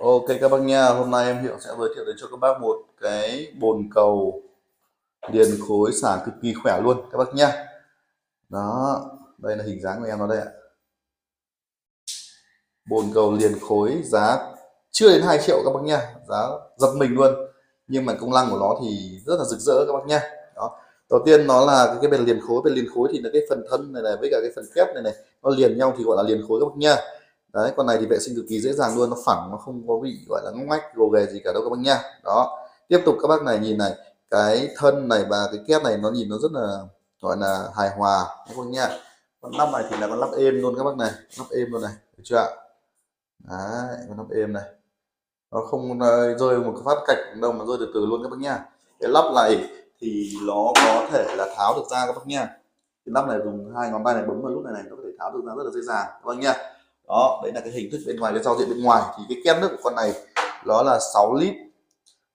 Ok các bác nha, hôm nay em Hiệu sẽ giới thiệu đến cho các bác một cái bồn cầu liền khối xả cực kỳ khỏe luôn các bác nha. Đó, đây là hình dáng của em nó đây ạ. Bồn cầu liền khối giá chưa đến 2 triệu các bác nha, giá giật mình luôn. Nhưng mà công năng của nó thì rất là rực rỡ các bác nha. Đó. Đầu tiên nó là cái, cái bên liền khối, bên liền khối thì là cái phần thân này này với cả cái phần kép này này, nó liền nhau thì gọi là liền khối các bác nha đấy, con này thì vệ sinh cực kỳ dễ dàng luôn, nó phẳng, nó không có bị, gọi là, ngóc ngách, gồ ghề gì cả đâu các bác nha đó, tiếp tục các bác này nhìn này, cái thân này và cái kép này nó nhìn nó rất là, gọi là, hài hòa, các bác nha con lắp này thì là con lắp êm luôn các bác này, lắp êm luôn này, được chưa ạ? Đấy, con lắp êm này. Nó không rơi một cái phát cạch đâu mà rơi từ từ luôn các bác nha cái lắp này thì nó có thể là tháo được ra các bác nha cái lắp này dùng hai ngón tay này bấm vào lúc này này, nó có thể tháo được ra rất là dễ dàng, các bác nha đó đấy là cái hình thức bên ngoài cái giao diện bên ngoài. Thì cái kem nước của con này nó là 6 lít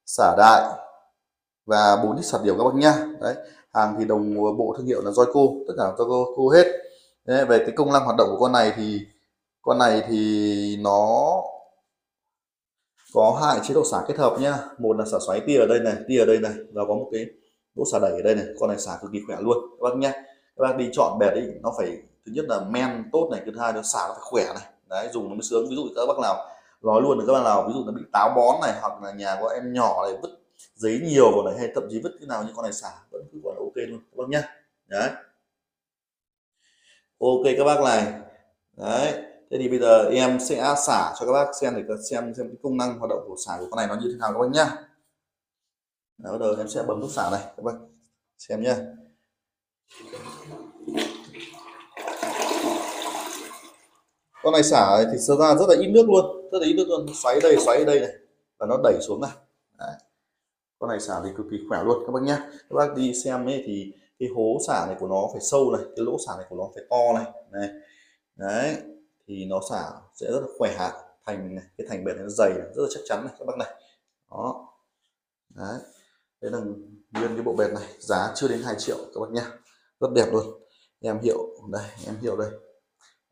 xả đại và 4 lít sạc điều các bác nhá. Đấy hàng thì đồng bộ thương hiệu là Joyco tất cả là Joyco hết. Đấy, về cái công năng hoạt động của con này thì con này thì nó có hai chế độ xả kết hợp nhá. Một là xả xoáy tia ở đây này tia ở đây này và có một cái đỗ xả đẩy ở đây này. Con này xả cực kỳ khỏe luôn các bác nhá. Các bác đi chọn bẹt đi nó phải thứ nhất là men tốt này thứ hai nó xả nó phải khỏe này. Đấy dùng nó mới sướng. Ví dụ các bác nào nói luôn là các bác nào ví dụ nó bị táo bón này hoặc là nhà có em nhỏ này vứt giấy nhiều vào này hay thậm chí vứt cái nào như con này xả vẫn cứ gọi là ok luôn các bác nhá. Đấy. Ok các bác này. Đấy thế thì bây giờ em sẽ xả cho các bác xem để xem xem cái công năng hoạt động của xả của con này nó như thế nào các bác nhá. Đó, bắt đầu em sẽ bấm nút xả này các bác xem nhá. Con này xả thì sơ ra rất là ít nước luôn rất là ít nước luôn. Xoáy đây xoáy đây này. Và nó đẩy xuống này. Đấy. con này xả thì cực kỳ khỏe luôn các bác nhá. Các bác đi xem ấy thì cái hố xả này của nó phải sâu này cái lỗ xả này của nó phải to này. Này. Đấy. Thì nó xả sẽ rất là khỏe thành này cái thành bệt nó dày này, rất là chắc chắn này các bác này. Đó. Đấy. Đấy là nguyên cái bộ bệt này giá chưa đến 2 triệu các bác nhá. Rất đẹp luôn. Em hiệu đây em hiệu đây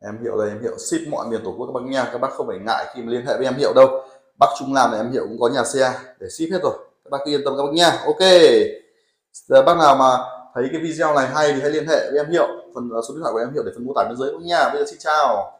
em hiệu đây, em hiệu ship mọi miền tổ quốc các bác nha, các bác không phải ngại khi mà liên hệ với em hiệu đâu. Bắc trung nam này em hiệu cũng có nhà xe để ship hết rồi. Các bác cứ yên tâm các bác nha. Ok. Giờ bác nào mà thấy cái video này hay thì hãy liên hệ với em hiệu. Phần, số điện thoại của em hiệu để phần mô tả bên dưới cũng nha. Bây giờ xin chào.